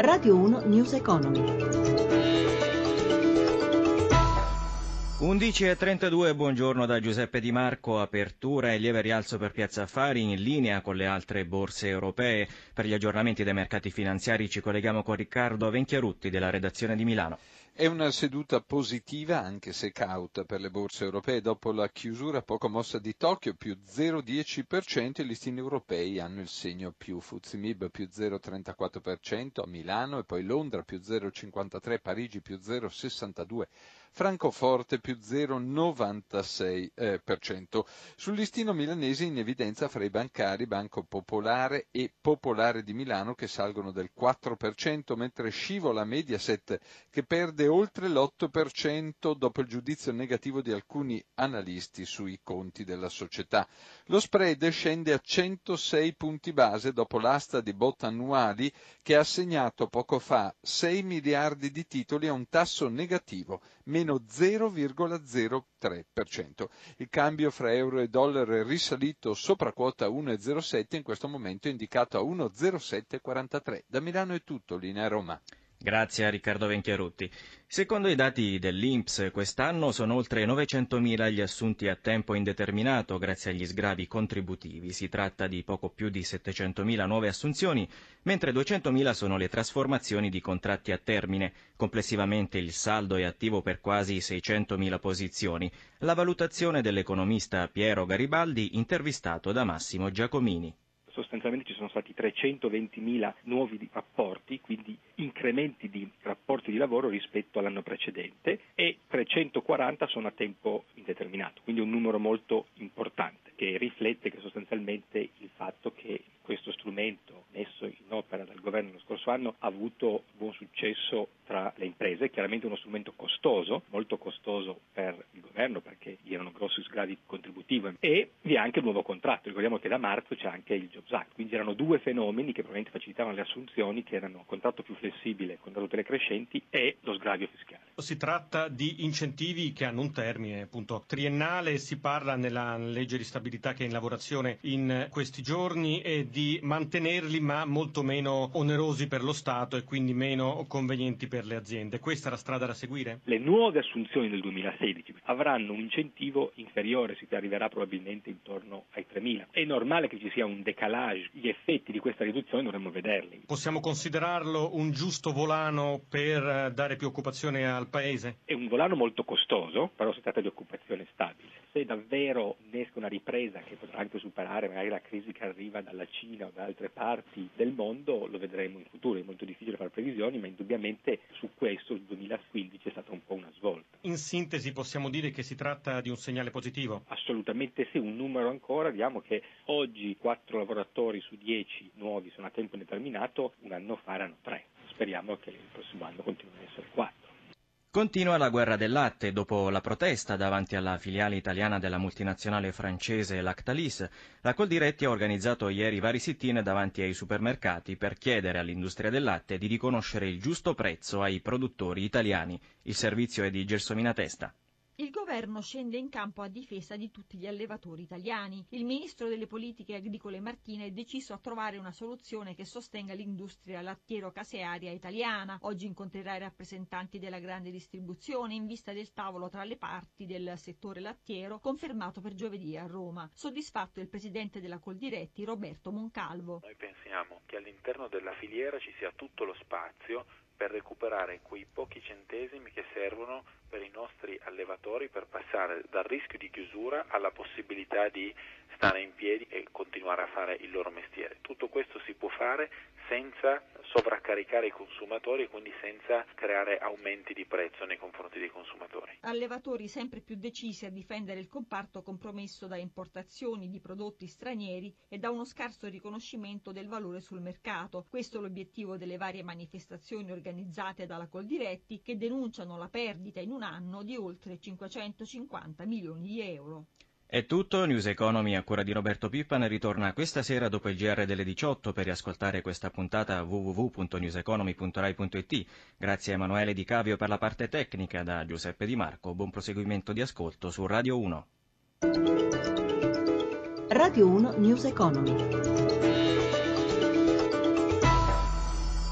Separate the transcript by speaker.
Speaker 1: Radio 1 News Economy.
Speaker 2: 11.32, buongiorno da Giuseppe Di Marco, apertura e lieve rialzo per Piazza Affari in linea con le altre borse europee. Per gli aggiornamenti dei mercati finanziari ci colleghiamo con Riccardo Venchiarutti della redazione di Milano.
Speaker 3: È una seduta positiva, anche se cauta, per le borse europee. Dopo la chiusura poco mossa di Tokyo, più 0,10%, i listini europei hanno il segno più. Fuzimib più 0,34% a Milano e poi Londra più 0,53%, Parigi più 0,62%. Francoforte più 0,96%. Eh, Sul listino milanese in evidenza fra i bancari Banco Popolare e Popolare di Milano che salgono del 4%, mentre scivola Mediaset che perde oltre l'8% dopo il giudizio negativo di alcuni analisti sui conti della società. Lo spread scende a 106 punti base dopo l'asta di bot annuali che ha segnato poco fa 6 miliardi di titoli a un tasso negativo, meno 0,03%. Il cambio fra euro e dollaro è risalito sopra quota 1,07, in questo momento indicato a 1,0743. Da Milano è tutto, linea Roma.
Speaker 2: Grazie a Riccardo Venchiarutti. Secondo i dati dell'INPS, quest'anno sono oltre 900.000 gli assunti a tempo indeterminato grazie agli sgravi contributivi. Si tratta di poco più di 700.000 nuove assunzioni, mentre 200.000 sono le trasformazioni di contratti a termine. Complessivamente il saldo è attivo per quasi 600.000 posizioni. La valutazione dell'economista Piero Garibaldi, intervistato da Massimo Giacomini
Speaker 4: sostanzialmente ci sono stati 320.000 nuovi rapporti, quindi incrementi di rapporti di lavoro rispetto all'anno precedente e 340 sono a tempo indeterminato, quindi un numero molto importante che riflette che sostanzialmente il fatto che questo strumento messo in opera dal governo lo scorso anno ha avuto buon successo tra le imprese, chiaramente uno strumento costoso, molto costoso per il governo perché vi erano grossi sgravi contributivi e vi è anche il nuovo contratto, ricordiamo che da marzo c'è anche il Jobs Act, quindi erano due fenomeni che probabilmente facilitavano le assunzioni che erano contratto più flessibile, contratto telecrescenti e lo sgravio fiscale.
Speaker 5: Si tratta di incentivi che hanno un termine appunto triennale, si parla nella legge di stabilità che è in lavorazione in questi giorni e di di mantenerli ma molto meno onerosi per lo Stato e quindi meno convenienti per le aziende. Questa è la strada da seguire?
Speaker 4: Le nuove assunzioni del 2016 avranno un incentivo inferiore, si arriverà probabilmente intorno ai 3.000. È normale che ci sia un decalage, gli effetti di questa riduzione dovremmo vederli.
Speaker 5: Possiamo considerarlo un giusto volano per dare più occupazione al Paese?
Speaker 4: È un volano molto costoso, però si tratta di occupazione stabile. Se davvero innesca una ripresa che potrà anche superare magari la crisi che arriva dalla Cina, Cina o da altre parti del mondo lo vedremo in futuro, è molto difficile fare previsioni, ma indubbiamente su questo il 2015 è stata un po' una svolta.
Speaker 5: In sintesi possiamo dire che si tratta di un segnale positivo?
Speaker 4: Assolutamente sì, un numero ancora, vediamo che oggi 4 lavoratori su 10 nuovi sono a tempo indeterminato, un anno fa erano 3, speriamo che il prossimo anno continuino ad essere 4.
Speaker 2: Continua la guerra del latte dopo la protesta davanti alla filiale italiana della multinazionale francese Lactalis. La Coldiretti ha organizzato ieri vari sit-in davanti ai supermercati per chiedere all'industria del latte di riconoscere il giusto prezzo ai produttori italiani. Il servizio è di Gelsomina Testa.
Speaker 6: Il governo scende in campo a difesa di tutti gli allevatori italiani. Il ministro delle politiche agricole Martina è deciso a trovare una soluzione che sostenga l'industria lattiero-casearia italiana. Oggi incontrerà i rappresentanti della grande distribuzione in vista del tavolo tra le parti del settore lattiero confermato per giovedì a Roma. Soddisfatto il presidente della Coldiretti Roberto Moncalvo.
Speaker 7: Noi pensiamo che all'interno della filiera ci sia tutto lo spazio per recuperare quei pochi centesimi che servono allevatori per passare dal rischio di chiusura alla possibilità di stare in piedi e continuare a fare il loro mestiere. Tutto questo si può fare senza sovraccaricare i consumatori e quindi senza creare aumenti di prezzo nei confronti dei consumatori.
Speaker 6: Allevatori sempre più decisi a difendere il comparto compromesso da importazioni di prodotti stranieri e da uno scarso riconoscimento del valore sul mercato. Questo è l'obiettivo delle varie manifestazioni organizzate dalla Coldiretti che denunciano la perdita in un anno di oltre 550 milioni di euro.
Speaker 2: È tutto, News Economy a cura di Roberto Pippan ritorna questa sera dopo il GR delle 18 per riascoltare questa puntata www.newseconomy.rai.it. Grazie a Emanuele Di Cavio per la parte tecnica, da Giuseppe Di Marco. Buon proseguimento di ascolto su Radio 1.
Speaker 1: Radio 1 News Economy.